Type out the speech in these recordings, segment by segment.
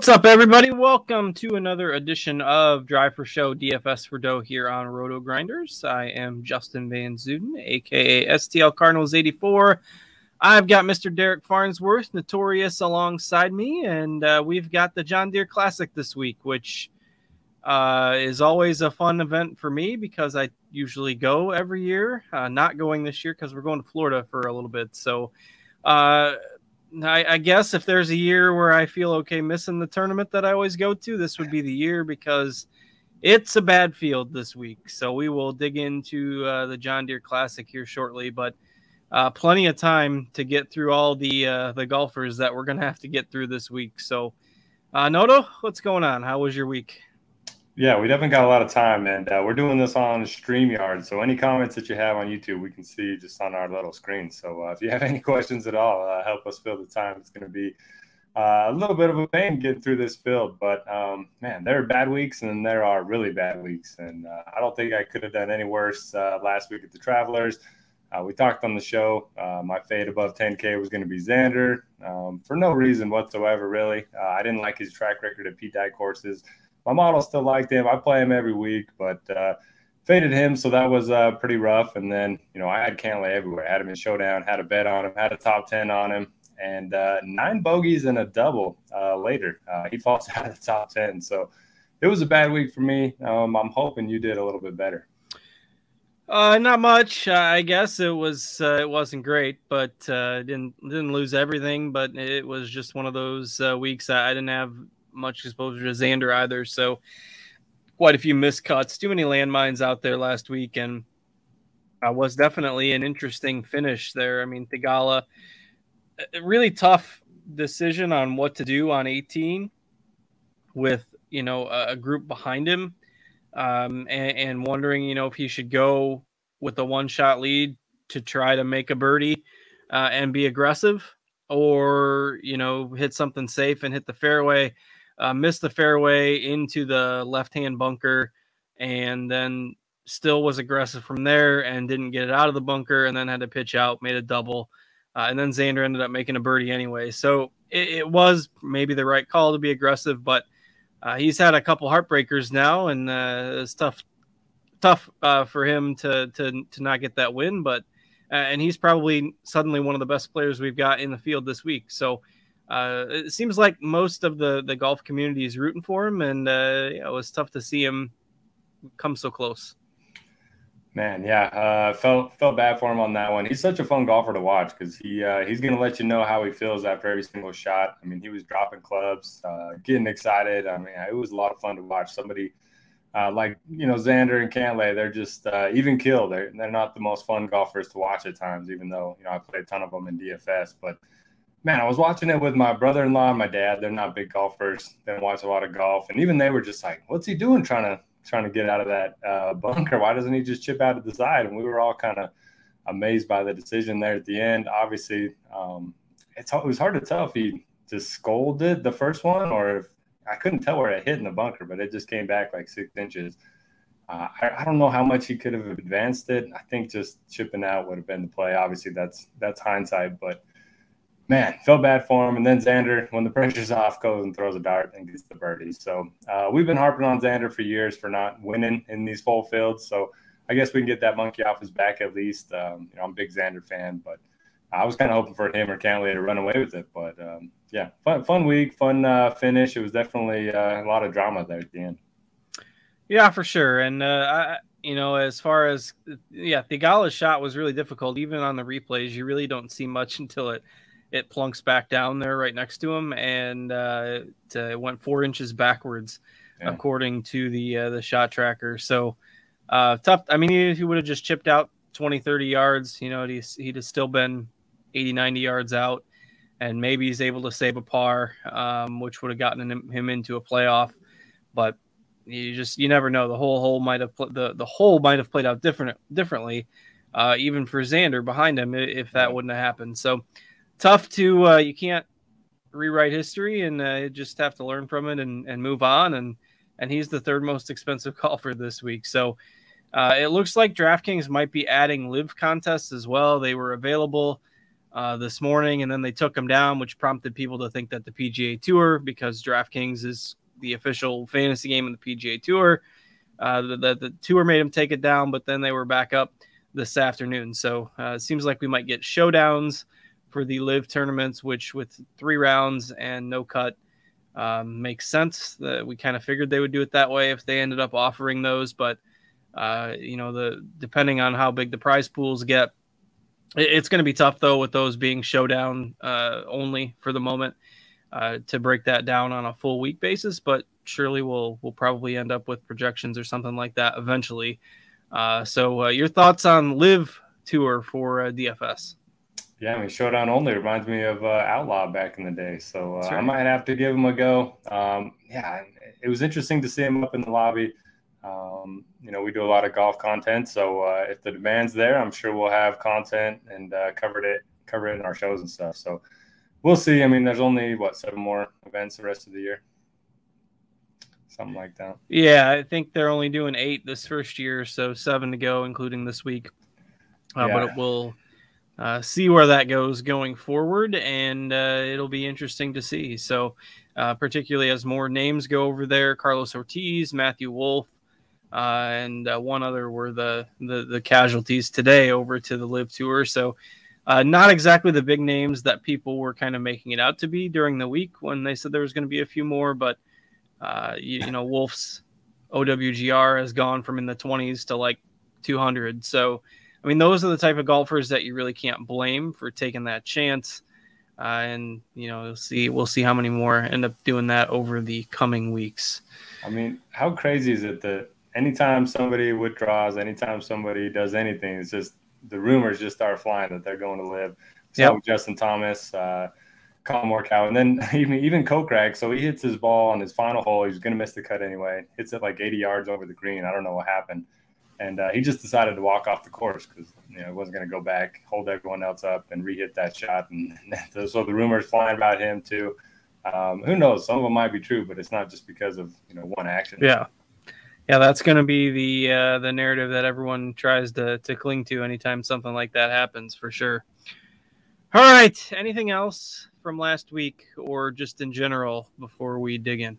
What's up, everybody? Welcome to another edition of Drive for Show DFS for Dough here on Roto Grinders. I am Justin Van Zuiden, aka STL Cardinals 84. I've got Mr. Derek Farnsworth, notorious, alongside me, and uh, we've got the John Deere Classic this week, which uh, is always a fun event for me because I usually go every year. Uh, not going this year because we're going to Florida for a little bit. So, uh, I, I, guess if there's a year where I feel okay missing the tournament that I always go to, this would be the year because it's a bad field this week. So we will dig into uh, the John Deere Classic here shortly, but uh, plenty of time to get through all the uh, the golfers that we're gonna have to get through this week. So, uh, Noto, what's going on? How was your week? Yeah, we definitely got a lot of time, and uh, we're doing this on StreamYard. So any comments that you have on YouTube, we can see just on our little screen. So uh, if you have any questions at all, uh, help us fill the time. It's going to be uh, a little bit of a pain getting through this field, but um, man, there are bad weeks and there are really bad weeks, and uh, I don't think I could have done any worse uh, last week at the Travelers. we talked on the show. my fade above 10K was going to be Xander um, for no reason whatsoever, really. I didn't like his track record at Pete Dye courses my model still liked him. I play him every week, but uh, faded him, so that was uh, pretty rough. And then, you know, I had Cantlay everywhere. I had him in showdown, had a bet on him, had a top ten on him, and uh, nine bogeys and a double uh, later. Uh, he falls out of the top ten, so it was a bad week for me. Um, I'm hoping you did a little bit better. Uh, not much. I guess it was. Uh, it wasn't great, but uh, didn't didn't lose everything. But it was just one of those uh, weeks. I didn't have much exposure to Xander either. So quite a few miscuts, too many landmines out there last week, and uh, was definitely an interesting finish there. I mean, Theegala, really tough decision on what to do on 18 with you know a, group behind him, um, and, and wondering you know if he should go with a one shot lead to try to make a birdie uh, and be aggressive or you know hit something safe and hit the fairway uh, missed the fairway into the left hand bunker, and then still was aggressive from there and didn't get it out of the bunker, and then had to pitch out, made a double, uh, and then Xander ended up making a birdie anyway. So it, it was maybe the right call to be aggressive, but uh, he's had a couple heartbreakers now, and uh, it's tough, tough uh, for him to to to not get that win, but. Uh, and he's probably suddenly one of the best players we've got in the field this week. So uh, it seems like most of the the golf community is rooting for him, and uh, it was tough to see him come so close. Man, yeah, uh, felt felt bad for him on that one. He's such a fun golfer to watch because he uh, he's gonna let you know how he feels after every single shot. I mean, he was dropping clubs, uh, getting excited. I mean, it was a lot of fun to watch. Somebody uh, like you know Xander and Cantlay, they're just even kill. They're they're not the most fun golfers to watch at times, even though you know I play a ton of them in DFS, but man, I was watching it with my brother in law and my dad. They're not big golfers. They don't watch a lot of golf. And even they were just like, what's he doing trying to trying to get out of that uh, bunker? Why doesn't he just chip out of the side? And we were all kind of amazed by the decision there at the end. Obviously, um, it's it was hard to tell if he just scolded the first one or if I couldn't tell where it hit in the bunker, but it just came back like six inches. Uh, I, I, don't know how much he could have advanced it. I think just chipping out would have been the play. Obviously, that's that's hindsight, but man, felt bad for him. And then Xander, when the pressure's off, goes and throws a dart and gets the birdie. So uh, we've been harping on Xander for years for not winning in these full fields. So I guess we can get that monkey off his back at least. Um, you know, I'm a big Xander fan, but I was kind of hoping for him or Cantlay to run away with it. But um, yeah, fun, fun week, fun uh, finish. It was definitely uh, a lot of drama there at the end. Yeah, for sure. And uh, I, you know, as far as yeah, Theegala's shot was really difficult. Even on the replays, you really don't see much until it it plunks back down there right next to him, and uh, it went four inches backwards, yeah. according to the uh, the shot tracker. So uh, tough. I mean, if he would have just chipped out 20, 30 yards, you know, he'd, he'd have still been 80, 90 yards out, and maybe he's able to save a par, um, which would have gotten him, him into a playoff. But you just you never know. The whole hole might have pl- the the hole might have played out different differently, uh, even for Xander behind him if that wouldn't have happened. So tough to uh, you can't rewrite history and uh, just have to learn from it and, and move on and and he's the third most expensive golfer this week so uh, it looks like DraftKings might be adding LIV contests as well. They were available uh, this morning and then they took them down, which prompted people to think that the PGA Tour, because DraftKings is the official fantasy game of the PGA Tour, uh, that the, the, tour made them take it down, but then they were back up this afternoon. So uh, it seems like we might get showdowns for the LIV tournaments, which with three rounds and no cut um, makes sense. That we kind of figured they would do it that way if they ended up offering those, but uh, you know the depending on how big the prize pools get, it, it's going to be tough though with those being showdown uh, only for the moment uh, to break that down on a full week basis. But surely we'll we'll probably end up with projections or something like that eventually. Uh, so uh, your thoughts on LIV tour for uh, DFS? Yeah, I mean, Showdown Only reminds me of uh, Outlaw back in the day. So uh, right. I might have to give him a go. Um, yeah, it was interesting to see him up in the lobby. Um, you know, we do a lot of golf content. So uh, if the demand's there, I'm sure we'll have content and uh, covered it, cover it in our shows and stuff. So we'll see. I mean, there's only, what, seven more events the rest of the year? Something like that. Yeah, I think they're only doing eight this first year. So seven to go, including this week. Uh, yeah. But it will uh, see where that goes going forward, and uh, it'll be interesting to see. So, uh, particularly as more names go over there, Carlos Ortiz, Matthew Wolff, uh, and uh, one other were the, the, the casualties today over to the LIV Tour. So, uh, not exactly the big names that people were kind of making it out to be during the week when they said there was going to be a few more, but you, you know, Wolff's OWGR has gone from in the 20s to like 200. So I mean, those are the type of golfers that you really can't blame for taking that chance. Uh, and you know, we'll see. We'll see how many more end up doing that over the coming weeks. I mean, how crazy is it that anytime somebody withdraws, anytime somebody does anything, it's just the rumors just start flying that they're going to LIV. So yep. Justin Thomas, uh, Collin Morikawa, and then even even Kokrak. So he hits his ball on his final hole. He's going to miss the cut anyway. Hits it like 80 yards over the green. I don't know what happened and uh, he just decided to walk off the course because you know he wasn't going to go back, hold everyone else up, and re-hit that shot. And, and so the rumors flying about him too. Um, who knows? Some of them might be true, but it's not just because of you know one action. Yeah, yeah, that's going to be the uh, the narrative that everyone tries to to cling to anytime something like that happens, for sure. All right, anything else from last week or just in general before we dig in?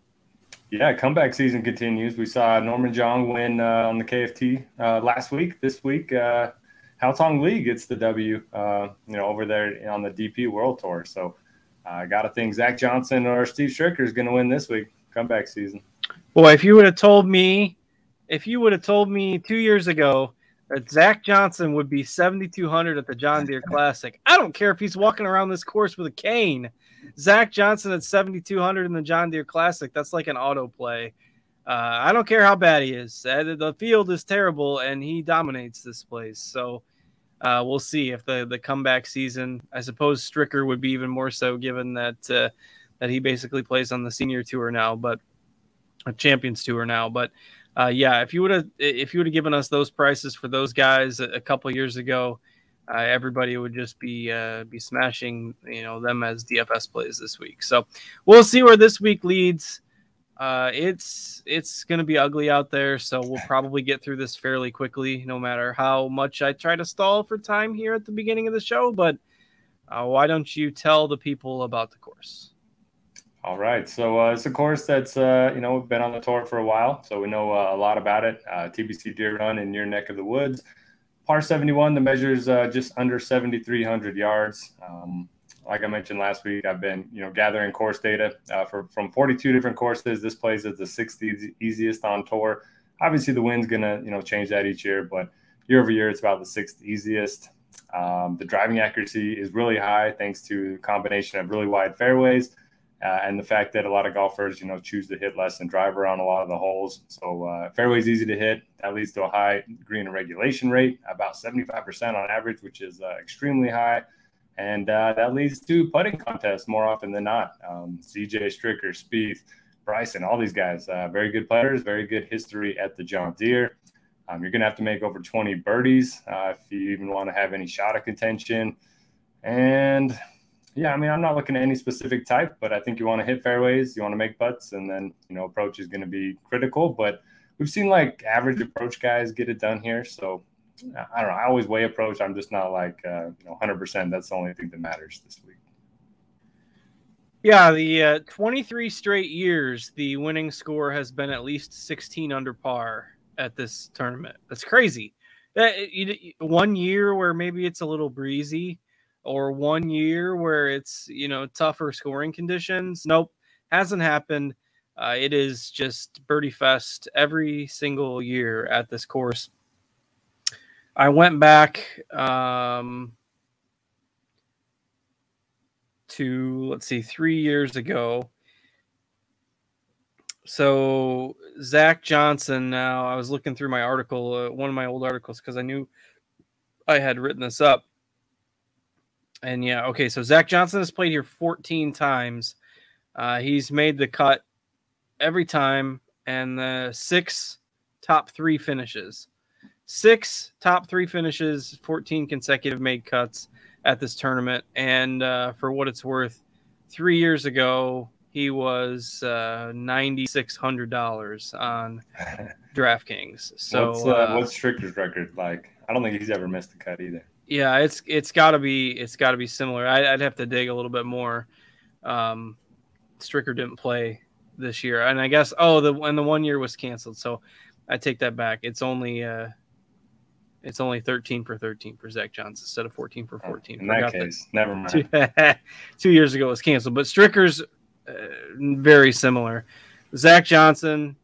Yeah, comeback season continues. We saw Norman Xiong win uh, on the KFT uh, last week. This week, uh, Haotong Li gets the W, uh, you know, over there on the DP World Tour. So I got to think Zach Johnson or Steve Stricker is going to win this week, comeback season. Boy, if you would have told me, if you would have told me two years ago that Zach Johnson would be 7,200 at the John Deere Classic, I don't care if he's walking around this course with a cane – Zach Johnson at 7,200 in the John Deere Classic. That's like an auto play. Uh, I don't care how bad he is. Uh, the field is terrible, and he dominates this place. So uh, we'll see if the the comeback season. I suppose Stricker would be even more so, given that uh, that he basically plays on the senior tour now, but a Champions Tour now. But uh, yeah, if you would have if you would have given us those prices for those guys a, a couple years ago, uh, everybody would just be uh, be smashing you know them as DFS plays this week. So we'll see where this week leads. Uh, it's it's to be ugly out there, so we'll probably get through this fairly quickly, no matter how much I try to stall for time here at the beginning of the show. But uh, why don't you tell the people about the course? All right, so uh, it's a course that's uh, you know been on the tour for a while, so we know a lot about it. TPC Deere Run in your neck of the woods par 71, the measure's uh, just under 7,300 yards. Um, like I mentioned last week, I've been you know gathering course data uh, for from 42 different courses. This plays at the sixth easiest on tour. Obviously, the wind's gonna you know change that each year, but year over year, it's about the sixth easiest. Um, the driving accuracy is really high thanks to a combination of really wide fairways uh, and the fact that a lot of golfers, you know, choose to hit less and drive around a lot of the holes. So uh, fairways easy to hit. That leads to a high green regulation rate, about 75% on average, which is uh, extremely high. And uh, that leads to putting contests more often than not. Um, ZJ Stricker, Spieth, Bryson, all these guys, uh, very good players, very good history at the John Deere. Um, you're going to have to make over 20 birdies uh, if you even want to have any shot of contention. And yeah, I mean, I'm not looking at any specific type, but I think you want to hit fairways, you want to make putts, and then, you know, approach is going to be critical. But we've seen like average approach guys get it done here. So I don't know. I always weigh approach. I'm just not like, uh, you know, 100%. That's the only thing that matters this week. Yeah, the uh, 23 straight years, the winning score has been at least 16 under par at this tournament. That's crazy. That one year where maybe it's a little breezy, or one year where it's you know tougher scoring conditions. Nope, hasn't happened. Uh, it is just birdie fest every single year at this course. I went back um, to let's see, three years ago. So Zach Johnson. Now I was looking through my article, uh, one of my old articles, because I knew I had written this up. And yeah, okay. So Zach Johnson has played here 14 times. Uh, he's made the cut every time, and the six top three finishes. Six top three finishes, 14 consecutive made cuts at this tournament. And uh, for what it's worth, three years ago, he was uh, ninety six hundred dollars on DraftKings. So what's, uh, uh, what's Stricker's record like? I don't think he's ever missed a cut either. Yeah, it's it's got to be it's got to be similar. I, would have to dig a little bit more. Um, Stricker didn't play this year, and I guess oh the and the one year was canceled, so I take that back. It's only uh, it's only 13 for 13 for Zach Johnson instead of 14 for 14. In that case, that, never mind. Two, two years ago it was canceled, but Stricker's uh, very similar. Zach Johnson,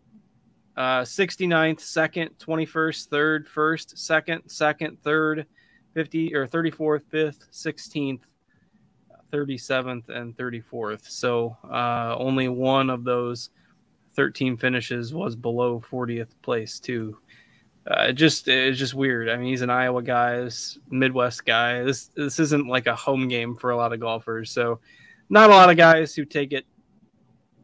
uh, 69th, second, 21st, third, first, second, second, third, 50 or 34th, 5th, 16th, 37th, and 34th. So uh, only one of those 13 finishes was below 40th place, too. Uh, just it's just weird. I mean, he's an Iowa guy, this Midwest guy. This this isn't like a home game for a lot of golfers. So not a lot of guys who take it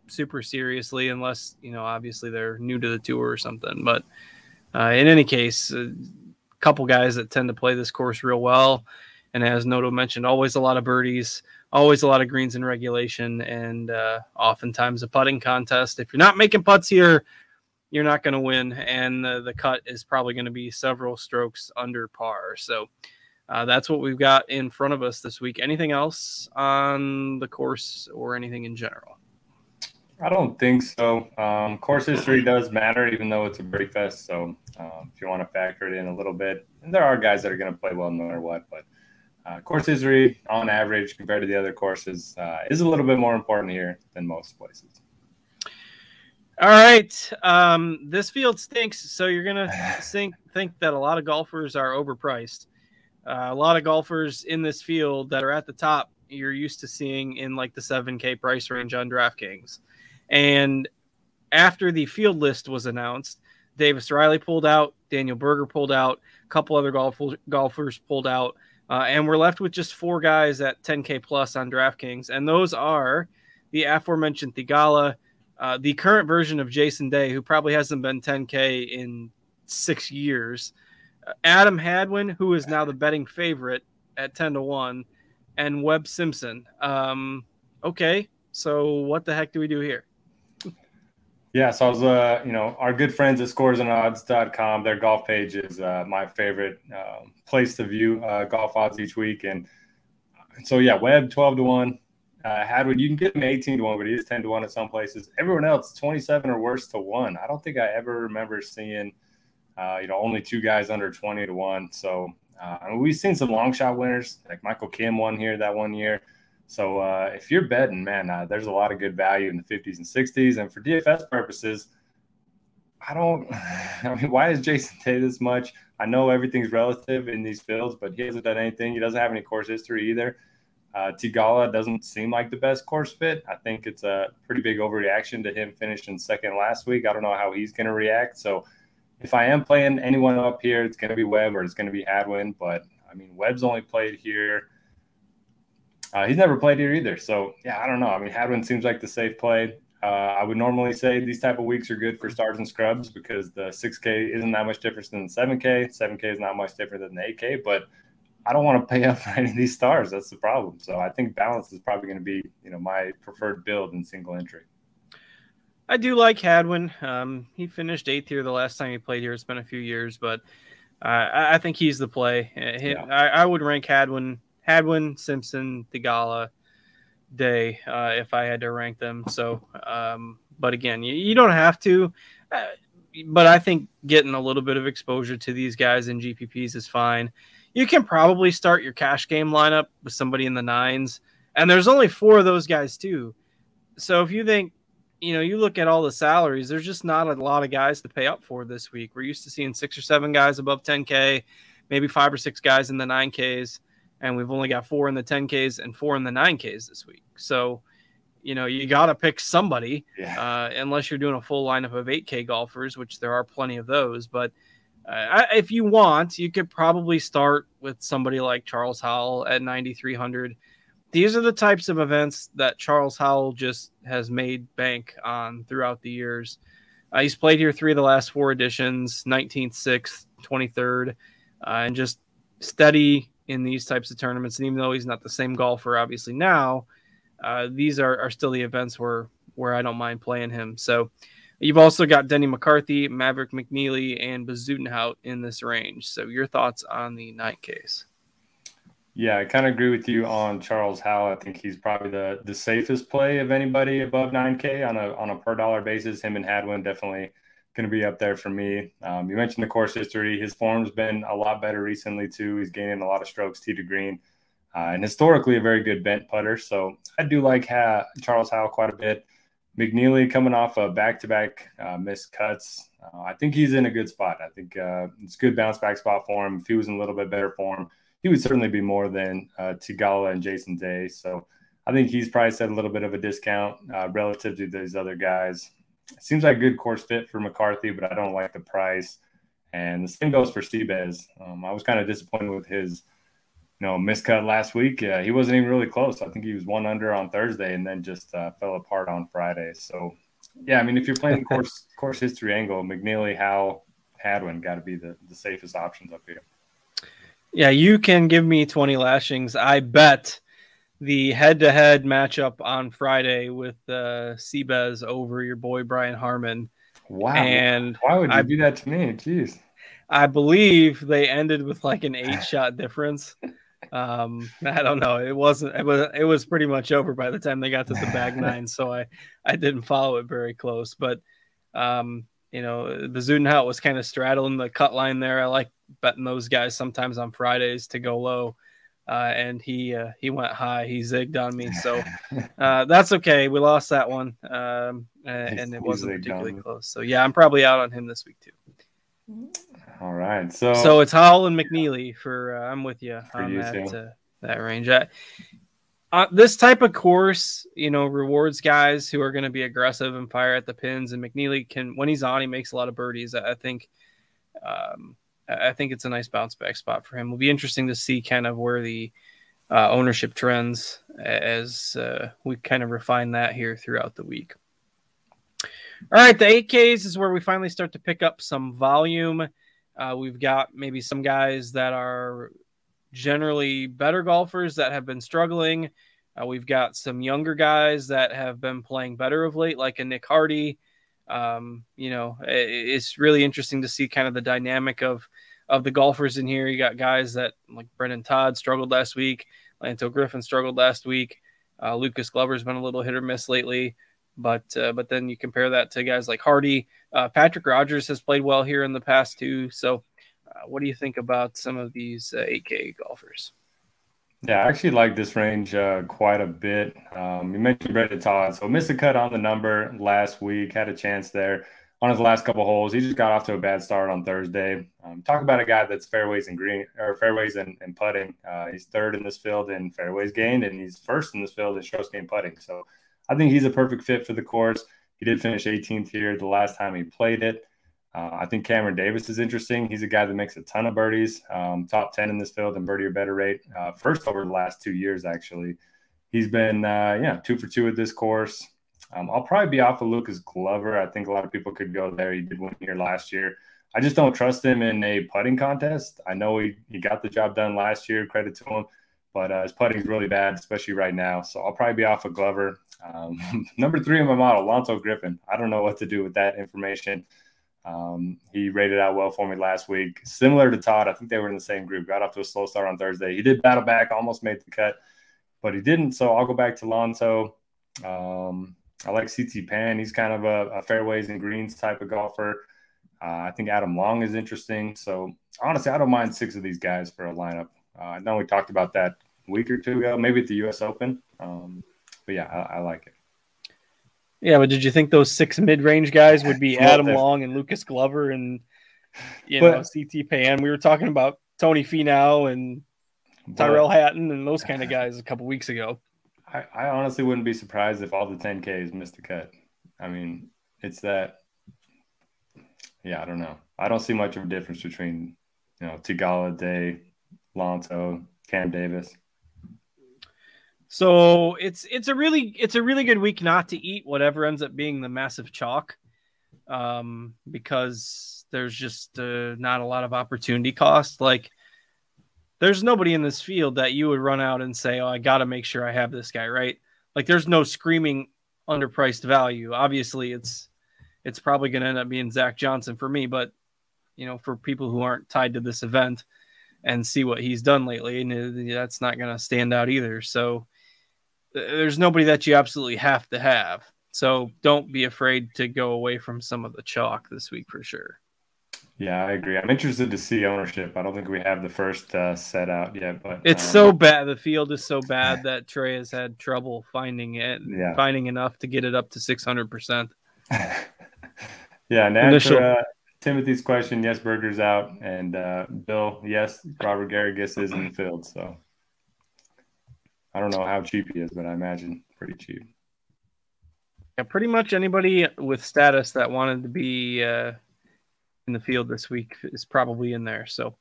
super seriously, unless you know, obviously they're new to the tour or something. But uh, in any case, a couple guys that tend to play this course real well, and as Noto mentioned, always a lot of birdies, always a lot of greens in regulation, and uh, oftentimes a putting contest. If you're not making putts here, you're not going to win, and the, the cut is probably going to be several strokes under par. So uh, that's what we've got in front of us this week. Anything else on the course or anything in general? I don't think so. Um, course history does matter, even though it's a birdie fest. So um, if you want to factor it in a little bit, and there are guys that are going to play well no matter what, but uh, course history on average compared to the other courses uh, is a little bit more important here than most places. All right, um, this field stinks, so you're gonna think think that a lot of golfers are overpriced. Uh, a lot of golfers in this field that are at the top, you're used to seeing in like the 7K price range on DraftKings. And after the field list was announced, Davis Riley pulled out, Daniel Berger pulled out, a couple other golf- golfers pulled out, uh, and we're left with just four guys at 10K plus on DraftKings. And those are the aforementioned Theegala, uh, the current version of Jason Day, who probably hasn't been 10K in six years, Adam Hadwin, who is now the betting favorite at 10 to 1, and Webb Simpson. Um, okay, so what the heck do we do here? Yeah, so I was, uh, you know, our good friends at scoresandodds.com, their golf page is uh, my favorite uh, place to view uh, golf odds each week. And so, yeah, Webb 12 to 1. Uh, Hadwin, you can get him 18 to 1, but he is 10 to 1 at some places. Everyone else, 27 or worse to 1. I don't think I ever remember seeing – uh, you know, only two guys under 20 to one. So I mean, we've seen some long shot winners, like Michael Kim won here that one year. So uh, if you're betting, man, uh, there's a lot of good value in the 50s and 60s. And for DFS purposes, I don't. I mean, why is Jason Day this much? I know everything's relative in these fields, but he hasn't done anything. He doesn't have any course history either. Uh, Theegala doesn't seem like the best course fit. I think it's a pretty big overreaction to him finishing second last week. I don't know how he's going to react. So if I am playing anyone up here, it's going to be Webb or it's going to be Hadwin. But I mean, Webb's only played here. Uh, he's never played here either. So yeah, I don't know. I mean, Hadwin seems like the safe play. Uh, I would normally say these type of weeks are good for stars and scrubs because the 6K isn't that much different than the 7K. 7K is not much different than the 8K, but I don't want to pay up for any of these stars. That's the problem. So I think balance is probably going to be, you know, my preferred build in single entry. I do like Hadwin. Um, he finished eighth here the last time he played here. It's been a few years, but uh, I think he's the play. Uh, yeah. I, I, would rank Hadwin, Hadwin, Simpson, Theegala, Day uh, if I had to rank them. So, um, but again, you, you don't have to. Uh, but I think getting a little bit of exposure to these guys in GPPs is fine you can probably start your cash game lineup with somebody in the nines, and there's only four of those guys too. So if you think, you know, you look at all the salaries, there's just not a lot of guys to pay up for this week. We're used to seeing six or seven guys above 10k, maybe five or six guys in the 9ks, and we've only got four in the 10ks and four in the 9ks this week. So you know you got to pick somebody yeah. uh, unless you're doing a full lineup of 8k golfers which there are plenty of those but uh, if you want, you could probably start with somebody like Charles Howell at 9,300. These are the types of events that Charles Howell just has made bank on throughout the years. Uh, he's played here three of the last four editions 19th, 6th, 23rd, uh, and just steady in these types of tournaments. And even though he's not the same golfer, obviously, now, uh, these are, are still the events where, where I don't mind playing him. So, You've also got Denny McCarthy, Maverick McNeely, and Bezuidenhout in this range. So your thoughts on the night case? Yeah, I kind of agree with you on Charles Howell. I think he's probably the the safest play of anybody above 9K on a on a per dollar basis. Him and Hadwin definitely going to be up there for me. Um, you mentioned the course history. His form's been a lot better recently too. He's gaining a lot of strokes tee to green, uh, and historically a very good bent putter. So I do like ha- Charles Howell quite a bit. McNeely coming off a back-to-back uh, missed cuts. Uh, I think he's in a good spot. I think uh, it's good bounce back spot for him. If he was in a little bit better form, he would certainly be more than uh, Theegala and Jason Day. So I think he's probably set a little bit of a discount uh, relative to these other guys. Seems like a good course fit for McCarthy, but I don't like the price. And the same goes for Seabez. Um, I was kind of disappointed with his – you know, miscut last week. Uh, he wasn't even really close. I think he was one under on Thursday and then just uh, fell apart on Friday. So, yeah, I mean, if you're playing course course history angle, McNeely, Howell, Hadwin got to be the, the safest options up here. Yeah, you can give me 20 lashings. I bet the head to head matchup on Friday with uh, Seabez over your boy Brian Harman. Wow. And why would you I, do that to me? Jeez. I believe they ended with like an eight shot difference. Um, I don't know. It wasn't. It was. It was pretty much over by the time they got to the bag nine. So I, I didn't follow it very close. But, um, you know, Bezuidenhout was kind of straddling the cut line there. I like betting those guys sometimes on Fridays to go low. Uh, and he uh, he went high. He zigged on me, so uh, that's okay. We lost that one, um, and, and, it wasn't particularly close. So yeah, I'm probably out on him this week too. All right. So so it's Howell and McNeely for uh, I'm with you on you that uh, that range. I, uh, this type of course, you know, rewards guys who are going to be aggressive and fire at the pins. And McNeely can, when he's on, he makes a lot of birdies. I, I think, um, I think it's a nice bounce back spot for him. It'll be interesting to see kind of where the uh, ownership trends as uh, we kind of refine that here throughout the week. All right, the 8Ks is where we finally start to pick up some volume. Uh, we've got maybe some guys that are generally better golfers that have been struggling. Uh, we've got some younger guys that have been playing better of late, like a Nick Hardy. Um, you know, it, it's really interesting to see kind of the dynamic of of the golfers in here. You got guys that like Brendon Todd struggled last week, Lanto Griffin struggled last week. Uh, Lucas Glover's been a little hit or miss lately. But uh, but then you compare that to guys like Hardy. Uh, Patrick Rodgers has played well here in the past too. So, uh, what do you think about some of these 8K uh, golfers? Yeah, I actually like this range uh, quite a bit. Um, you mentioned Brendon Todd, so missed a cut on the number last week, had a chance there. On his last couple holes. He just got off to a bad start on Thursday. Um, talk about a guy that's fairways and green or fairways and, and putting. Uh, he's third in this field in fairways gained, and he's first in this field in strokes gained putting. So I think he's a perfect fit for the course. He did finish 18th here the last time he played it. Uh, I think Cameron Davis is interesting. He's a guy that makes a ton of birdies, um, top 10 in this field and birdie or better rate. Uh, first over the last two years, actually. He's been, uh, yeah, two for two at this course. Um, I'll probably be off of Lucas Glover. I think a lot of people could go there. He did win here last year. I just don't trust him in a putting contest. I know he, he got the job done last year. Credit to him. But uh, his putting is really bad, especially right now. So I'll probably be off of Glover. Um, number three in my model, Lanto Griffin. I don't know what to do with that information. Um, he rated out well for me last week. Similar to Todd, I think they were in the same group. Got off to a slow start on Thursday. He did battle back, almost made the cut, but he didn't. So I'll go back to Lanto. Um, I like CT Pan. He's kind of a, a fairways and greens type of golfer. Uh, I think Adam Long is interesting. So honestly, I don't mind six of these guys for a lineup. Uh, I know we talked about that a week or two ago, maybe at the U.S. Open. Um, but yeah, I, I, like it. Yeah, but did you think those six mid-range guys would be Adam Long and Lucas Glover and you but, know CT Pan? We were talking about Tony Finau and Tyrrell Hatton and those kind of guys a couple weeks ago. I, I honestly wouldn't be surprised if all the 10Ks missed the cut. I mean, it's that. Yeah, I don't know. I don't see much of a difference between, you know, Theegala, Day, Lanto, Cam Davis. So it's it's a really it's a really good week not to eat whatever ends up being the massive chalk, um, because there's just uh, not a lot of opportunity cost. Like there's nobody in this field that you would run out and say, "Oh, I got to make sure I have this guy." Right? Like there's no screaming underpriced value. Obviously, it's it's probably going to end up being Zach Johnson for me, but you know, for people who aren't tied to this event and see what he's done lately, and uh, that's not going to stand out either. So there's nobody that you absolutely have to have. So don't be afraid to go away from some of the chalk this week for sure. Yeah, I agree. I'm interested to see ownership. I don't think we have the first uh, set out yet, but it's um, so bad. The field is so bad that Trey has had trouble finding it, yeah. finding enough to get it up to 600. percent Yeah, and Initial. answer uh, Timothy's question, yes, Berger's out, and uh, Bill, yes, Robert Garrigus is in the field. So I don't know how cheap he is, but I imagine pretty cheap. Yeah, pretty much anybody with status that wanted to be uh, in the field this week is probably in there. So,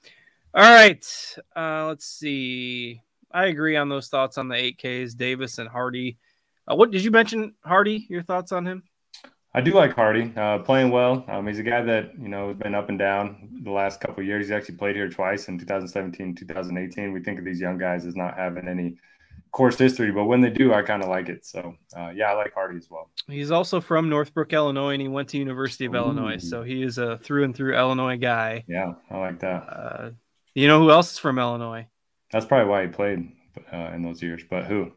all right, uh, let's see. I agree on those thoughts on the 8Ks, Davis and Hardy. Uh, what did you mention, Hardy? Your thoughts on him? I do like Hardy, uh, playing well. Um, he's a guy that you know has been up and down the last couple years. He's actually played here twice in 2017, 2018. We think of these young guys as not having any course history, but when they do, I kind of like it. So uh, yeah, I like Hardy as well. He's also from Northbrook, Illinois, and he went to University of Ooh. Illinois, so he is a through and through Illinois guy. Yeah, I like that. Uh, you know who else is from Illinois? That's probably why he played uh, in those years. But who?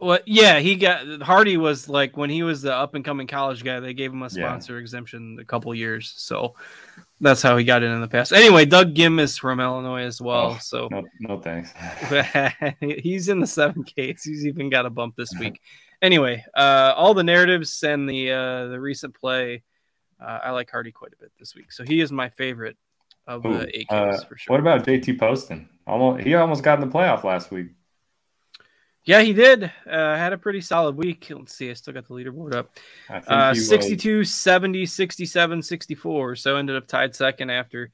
Well, yeah, he got Hardy was like when he was the up and coming college guy. They gave him a sponsor yeah. exemption a couple years, so that's how he got in in the past. Anyway, Doug Ghim is from Illinois as well. Oh, so no, no thanks. he's in the seven Ks. He's even got a bump this week. anyway, uh, all the narratives and the uh, the recent play, uh, I like Hardy quite a bit this week. So he is my favorite of Ooh, the eight Ks uh, for sure. What about JT Poston? Almost, he almost got in the playoff last week. Yeah, he did. Uh, had a pretty solid week. Let's see. I still got the leaderboard up. Uh, 62, was... 70, 67, 64. So ended up tied second after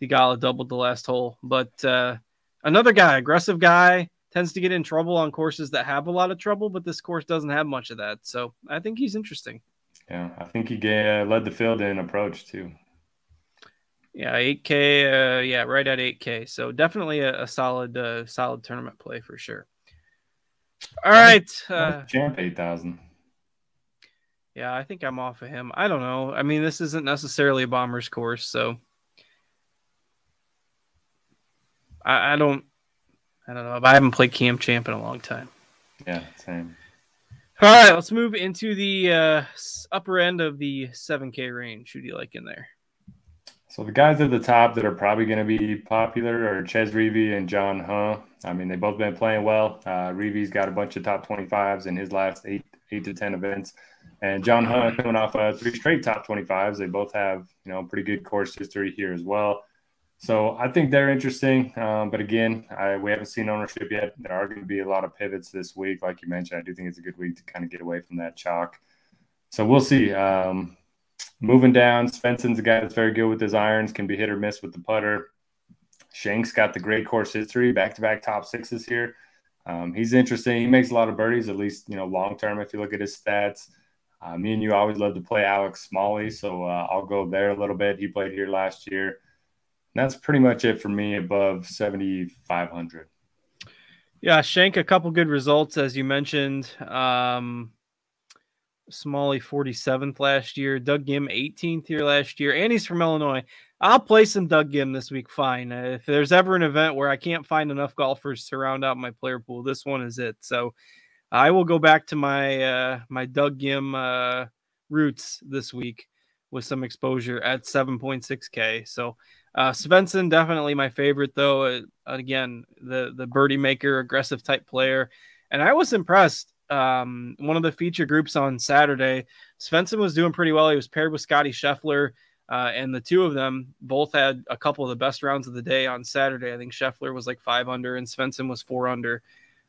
Theegala doubled the last hole. But uh, another guy, aggressive guy, tends to get in trouble on courses that have a lot of trouble, but this course doesn't have much of that. So I think he's interesting. Yeah, I think he uh, led the field in approach too. Yeah, 8K. Uh, yeah, right at 8K. So definitely a, a solid, uh, solid tournament play for sure. All right. Uh, Champ 8000. Yeah, I think I'm off of him. I don't know. I mean, this isn't necessarily a bomber's course, so I, I don't I don't know. I haven't played Cam Champ in a long time. Yeah, same. All right, let's move into the uh, upper end of the 7K range. Who do you like in there? So the guys at the top that are probably going to be popular are Chez Reavie and John Huh. I mean, they've both been playing well. Uh, Reavie's got a bunch of top 25s in his last eight eight to ten events. And John Huh coming off uh, three straight top 25s. They both have you know pretty good course history here as well. So I think they're interesting. Um, but again, I, we haven't seen ownership yet. There are going to be a lot of pivots this week, like you mentioned. I do think it's a good week to kind of get away from that chalk. So we'll see. Um, moving down, Svensson's a guy that's very good with his irons, can be hit or miss with the putter. Schenk's got the great course history, back to back top sixes here. Um, he's interesting. He makes a lot of birdies, at least you know long term. If you look at his stats, uh, me and you always love to play Alex Smalley, so uh, I'll go there a little bit. He played here last year. And that's pretty much it for me above seventy five hundred. Yeah, Shank, a couple good results as you mentioned. Um, Smalley 47th last year, Doug Ghim 18th here last year, and he's from Illinois. I'll play some Doug Ghim this week. Fine. Uh, if there's ever an event where I can't find enough golfers to round out my player pool, this one is it. So I will go back to my uh, my Doug Ghim uh, roots this week with some exposure at 7.6k. So uh, Svensson definitely my favorite though. Uh, again, the the birdie maker, aggressive type player, and I was impressed. Um, one of the feature groups on Saturday, Svensson was doing pretty well. He was paired with Scotty Scheffler. Uh, and the two of them both had a couple of the best rounds of the day on Saturday. I think Scheffler was like five under and Svensson was four under,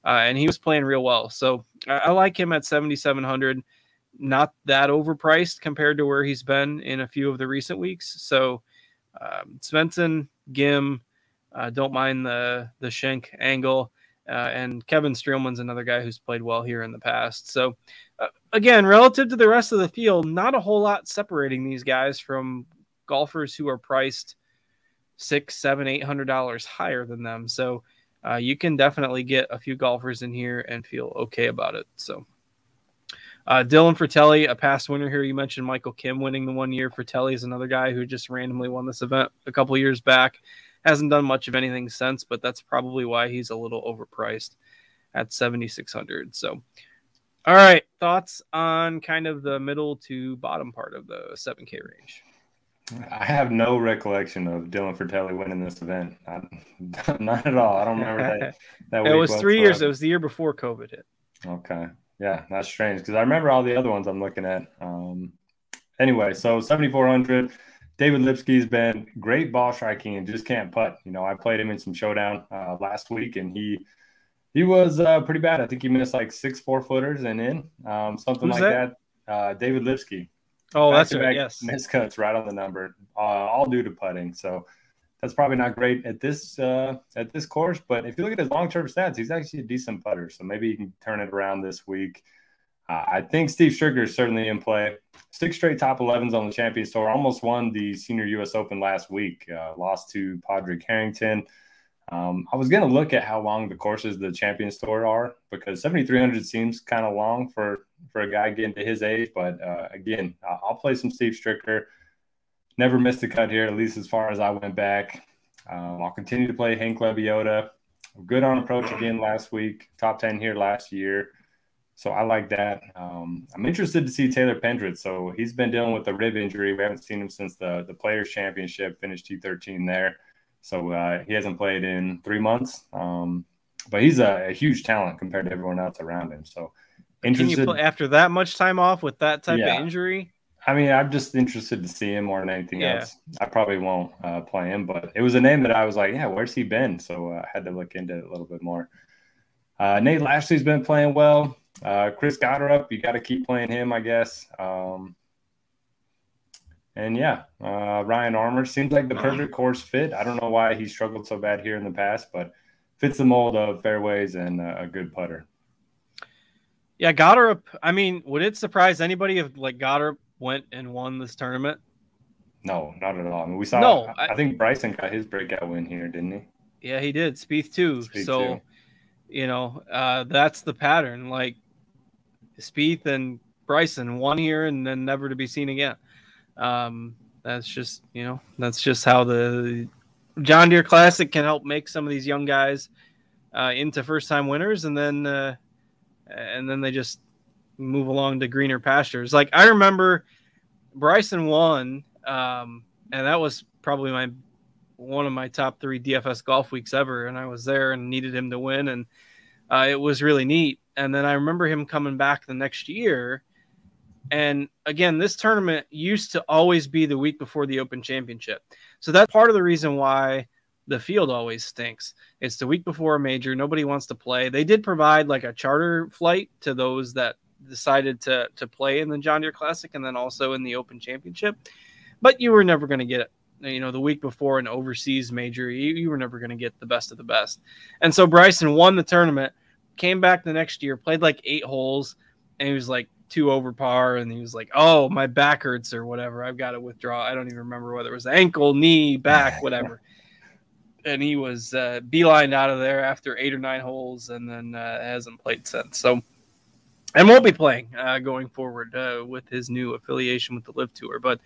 uh, and he was playing real well. So I, I like him at 7,700. Not that overpriced compared to where he's been in a few of the recent weeks. So um, Svensson, Ghim, uh, don't mind the the Schenk angle. Uh, and Kevin Streelman's another guy who's played well here in the past. So, uh, again, relative to the rest of the field, not a whole lot separating these guys from golfers who are priced six, seven, eight hundred dollars higher than them. So, uh, you can definitely get a few golfers in here and feel okay about it. So, uh, Dylan Frittelli, a past winner here. You mentioned Michael Kim winning the one year. Frittelli is another guy who just randomly won this event a couple years back. Hasn't done much of anything since, but that's probably why he's a little overpriced at 7,600. So, all right, thoughts on kind of the middle to bottom part of the 7K range? I have no recollection of Dylan Frittelli winning this event. Not, not at all. I don't remember that. that it was three years. It was the year before COVID hit. Okay. Yeah, that's strange because I remember all the other ones I'm looking at. Um, anyway, so 7,400. David Lipsky's been great ball striking and just can't putt. You know, I played him in some showdown uh, last week, and he he was uh, pretty bad. I think he missed like six four footers and in um, something Who's like that. that. Uh, David Lipsky. Oh, that's right. Yes, miscuts right on the number, uh, all due to putting. So that's probably not great at this uh, at this course. But if you look at his long term stats, he's actually a decent putter. So maybe he can turn it around this week. Uh, I think Steve Stricker is certainly in play. Six straight top 11s on the Champions Tour. Almost won the Senior U.S. Open last week. Uh, lost to Padraig Harrington. Um, I was going to look at how long the courses the Champions Tour are because 7,300 seems kind of long for for a guy getting to his age. But uh, again, I'll play some Steve Stricker. Never missed a cut here, at least as far as I went back. Um, I'll continue to play Hank Lebioda. Good on approach again last week. Top 10 here last year. So I like that. Um, I'm interested to see Taylor Pendrith. So he's been dealing with a rib injury. We haven't seen him since the the Players Championship, finished T13 there. So uh, he hasn't played in three months. Um, but he's a, a, huge talent compared to everyone else around him. So interested. Can you play after that much time off with that type yeah. of injury? I mean, I'm just interested to see him more than anything yeah. else. I probably won't uh, play him, but it was a name that I was like, yeah, where's he been? So uh, I had to look into it a little bit more. Uh, Nate Lashley's been playing well. Uh, Chris Gotterup, you got to keep playing him, I guess. Um, and yeah, uh, Ryan Armour seems like the perfect course fit. I don't know why he struggled so bad here in the past, but fits the mold of fairways and uh, a good putter. Yeah, Gotterup. I mean, would it surprise anybody if like Gotterup went and won this tournament? No, not at all. I mean, we saw. No, I, I, think Bryson got his breakout win here, didn't he? Yeah, he did. Spieth too. Spieth so, too. you know, uh, that's the pattern. Like Spieth and Bryson, won here and then never to be seen again. Um, that's just you know that's just how the John Deere Classic can help make some of these young guys uh, into first time winners, and then uh, and then they just move along to greener pastures. Like I remember Bryson won, um, and that was probably my one of my top three DFS golf weeks ever, and I was there and needed him to win, and uh, it was really neat and then I remember him coming back the next year. And again, this tournament used to always be the week before the Open Championship. So that's part of the reason why the field always stinks. It's the week before a major. Nobody wants to play. They did provide like a charter flight to those that decided to to play in the John Deere Classic and then also in the Open Championship. But you were never going to get it you know the week before an overseas major. You, you were never going to get the best of the best. And so Bryson won the tournament, came back the next year, played like eight holes, and he was like two over par, and he was like, "Oh, my back hurts or whatever. I've got to withdraw." I don't even remember whether it was ankle, knee, back, whatever and he was uh, beelined out of there after eight or nine holes, and then uh, hasn't played since. So, and won't be playing uh, going forward uh, with his new affiliation with the LIV Tour. But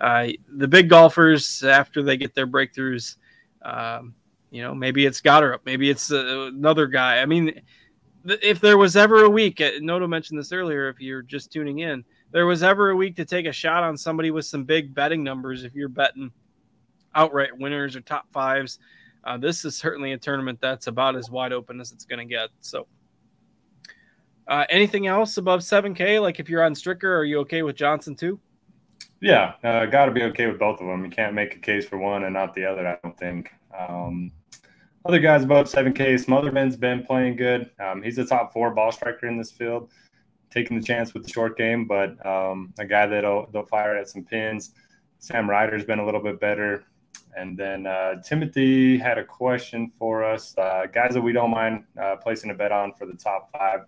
uh, the big golfers, after they get their breakthroughs, um, you know, maybe it's Goddard, maybe it's uh, another guy. I mean, if there was ever a week, Noto mentioned this earlier. If you're just tuning in, there was ever a week to take a shot on somebody with some big betting numbers. If you're betting outright winners or top fives. Uh, this is certainly a tournament that's about as wide open as it's going to get. So, uh, anything else above 7K? Like if you're on Stricker, are you okay with Johnson too? Yeah, uh, got to be okay with both of them. You can't make a case for one and not the other, I don't think. Um, other guys above 7K, Smotherman's been playing good. Um, he's a top four ball striker in this field, taking the chance with the short game, but um, a guy that'll they'll fire at some pins. Sam Ryder's been a little bit better. And then uh, Timothy had a question for us, uh, guys that we don't mind uh, placing a bet on for the top five.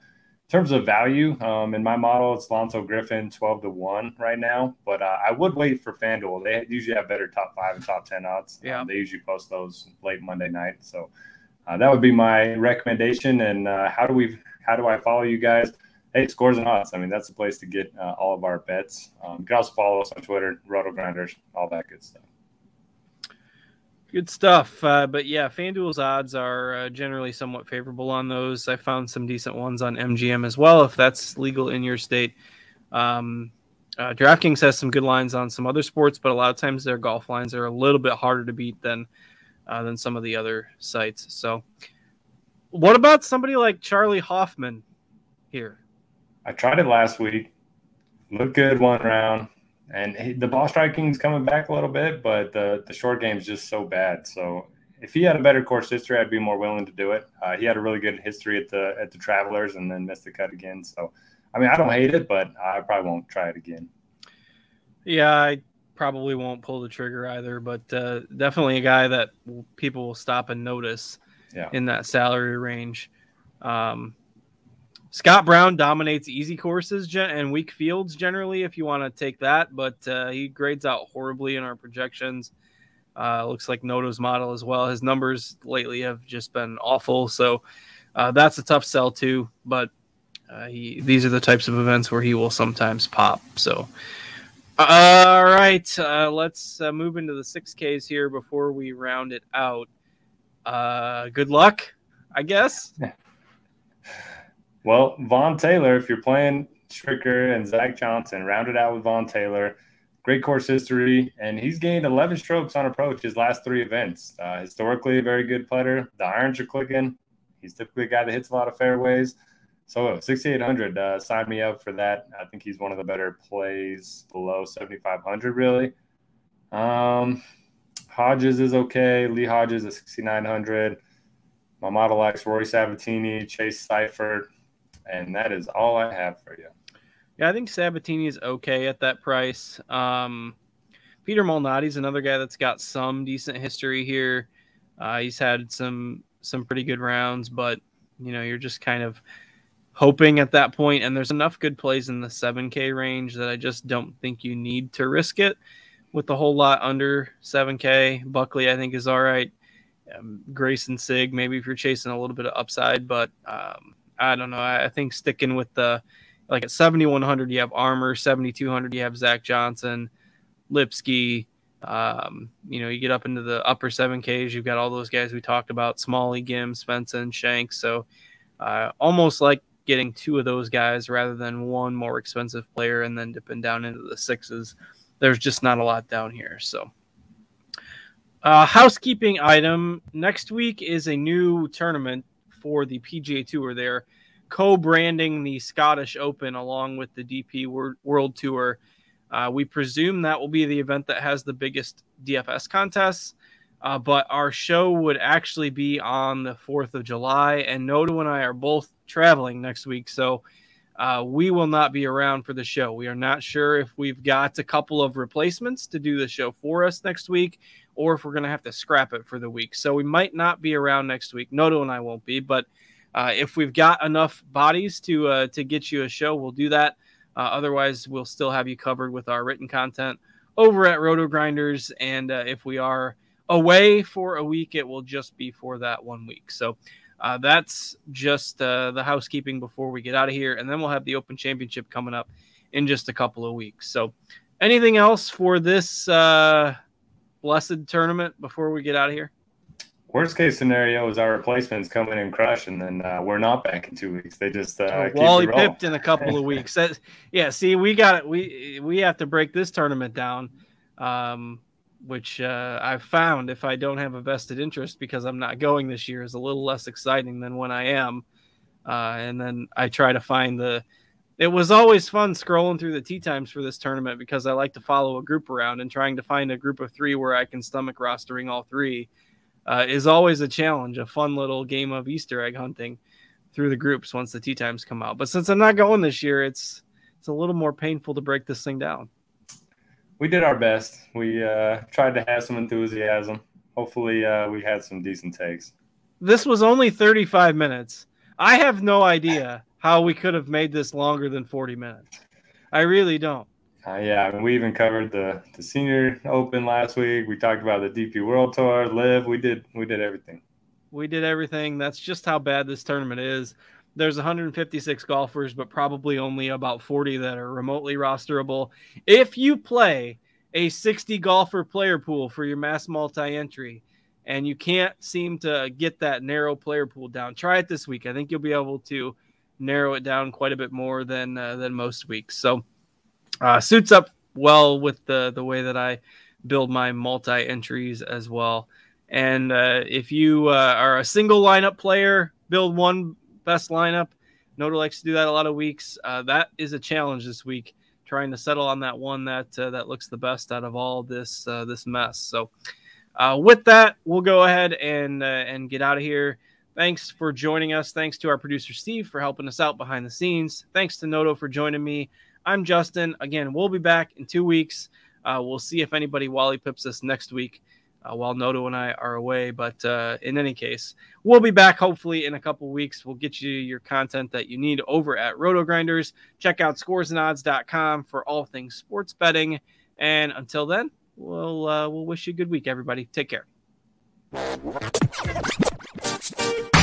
In terms of value, um, in my model, it's Lanto Griffin 12 to 1 right now, but uh, I would wait for FanDuel. They usually have better top five and top 10 odds. Yeah. Um, they usually post those late Monday night. So uh, that would be my recommendation. And uh, how do we, how do I follow you guys? Hey, scores and odds. I mean, that's the place to get all of our bets. Um, you can also follow us on Twitter, Roto Grinders, all that good stuff. Good stuff. Uh, but yeah, FanDuel's odds are uh, generally somewhat favorable on those. I found some decent ones on MGM as well, if that's legal in your state. Um, uh, DraftKings has some good lines on some other sports, but a lot of times their golf lines are a little bit harder to beat than uh, than some of the other sites. So, what about somebody like Charley Hoffman here? I tried it last week. Looked good one round and he, the ball striking is coming back a little bit, but the the short game is just so bad. So if he had a better course history, I'd be more willing to do it. Uh, he had a really good history at the at the Travelers, and then missed the cut again. So, I mean, I don't hate it, but I probably won't try it again. Yeah, I probably won't pull the trigger either, but uh, definitely a guy that people will stop and notice yeah. in that salary range. Um, Scott Brown dominates easy courses and weak fields generally, if you want to take that, but uh, he grades out horribly in our projections. Uh, looks like Noto's model as well. His numbers lately have just been awful, so uh, that's a tough sell too. But uh, he, these are the types of events where he will sometimes pop. So, all right, uh, let's uh, move into the six Ks here before we round it out. good luck, I guess. Well, Vaughn Taylor, if you're playing Stricker and Zach Johnson, rounded out with Vaughn Taylor. Great course history, and he's gained 11 strokes on approach his last three events. Uh, historically, a very good putter. The irons are clicking. He's typically a guy that hits a lot of fairways. So 6,800, uh, sign me up for that. I think he's one of the better plays below 7,500, really. Um, Hodges is okay. Lee Hodges is 6,900. My model likes Rory Sabbatini, Chase Seiffert, and that is all I have for you. Yeah, I think Sabbatini is okay at that price. Um, Peter Malnati is another guy that's got some decent history here. Uh, he's had some some pretty good rounds, but you know you're just kind of hoping at that point. And there's enough good plays in the 7K range that I just don't think you need to risk it with a whole lot under 7K. Buckley, I think, is all right. Um, Greyson Sigg, maybe if you're chasing a little bit of upside, but um, I don't know. I, think sticking with the like at 7100 you have Armour, 7200 you have Zach Johnson, Lipsky. Um, you know, you get up into the upper 7Ks, you've got all those guys we talked about, Smalley, Ghim, Svensson, Shanks. So uh, almost like getting two of those guys rather than one more expensive player and then dipping down into the sixes. There's just not a lot down here. So uh, housekeeping item next week is a new tournament for the PGA Tour. They're co-branding the Scottish Open along with the DP World Tour. Uh, we presume that will be the event that has the biggest DFS contests. Uh, but our show would actually be on the 4th of July, and Noto and I are both traveling next week. So uh, we will not be around for the show. We are not sure if we've got a couple of replacements to do the show for us next week or if we're going to have to scrap it for the week. So we might not be around next week. Noto and I won't be, but uh, if we've got enough bodies to uh, to get you a show, we'll do that. Uh, otherwise, we'll still have you covered with our written content over at Roto Grinders. And uh, if we are away for a week, it will just be for that one week. So uh, that's just uh, the housekeeping before we get out of here. And then we'll have the Open Championship coming up in just a couple of weeks. So, anything else for this blessed tournament before we get out of here? Worst case scenario is our replacements come in and crush, and then uh, we're not back in two weeks. They just uh, oh, Wally pipped in a couple of weeks. That, yeah, see, we got it. We we have to break this tournament down. Um, which uh, I've found if I don't have a vested interest because I'm not going this year is a little less exciting than when I am. Uh, and then I try to find the. It was always fun scrolling through the tee times for this tournament because I like to follow a group around and trying to find a group of three where I can stomach rostering all three uh, is always a challenge, a fun little game of Easter egg hunting through the groups once the tee times come out. But since I'm not going this year, it's it's a little more painful to break this thing down we did our best. We uh, tried to have some enthusiasm. Hopefully, uh, we had some decent takes. This was only 35 minutes. I have no idea how we could have made this longer than 40 minutes. I really don't. Uh, yeah, I mean, we even covered the, the senior open last week. We talked about the DP World Tour, LIV. We did we did everything. We did everything. That's just how bad this tournament is there's 156 golfers, but probably only about 40 that are remotely rosterable. If you play a 60 golfer player pool for your mass multi entry and you can't seem to get that narrow player pool down, try it this week. I think you'll be able to narrow it down quite a bit more than uh, than most weeks. So uh, suits up well with the the way that I build my multi entries as well. And uh, if you uh, are a single lineup player, build one best lineup. Noto likes to do that a lot of weeks. Uh, that is a challenge this week, trying to settle on that one that uh, that looks the best out of all this this mess. So, with that, we'll go ahead and and get out of here. Thanks for joining us. Thanks to our producer Steve for helping us out behind the scenes. Thanks to Noto for joining me. I'm Justin. Again, we'll be back in two weeks. Uh, we'll see if anybody Wally pips us next week uh, while Noto and I are away. But uh, in any case, we'll be back hopefully in a couple weeks. We'll get you your content that you need over at Roto Grinders. Check out scoresandodds.com for all things sports betting. And until then, we'll uh, we'll wish you a good week, everybody. Take care. ¡Gracias!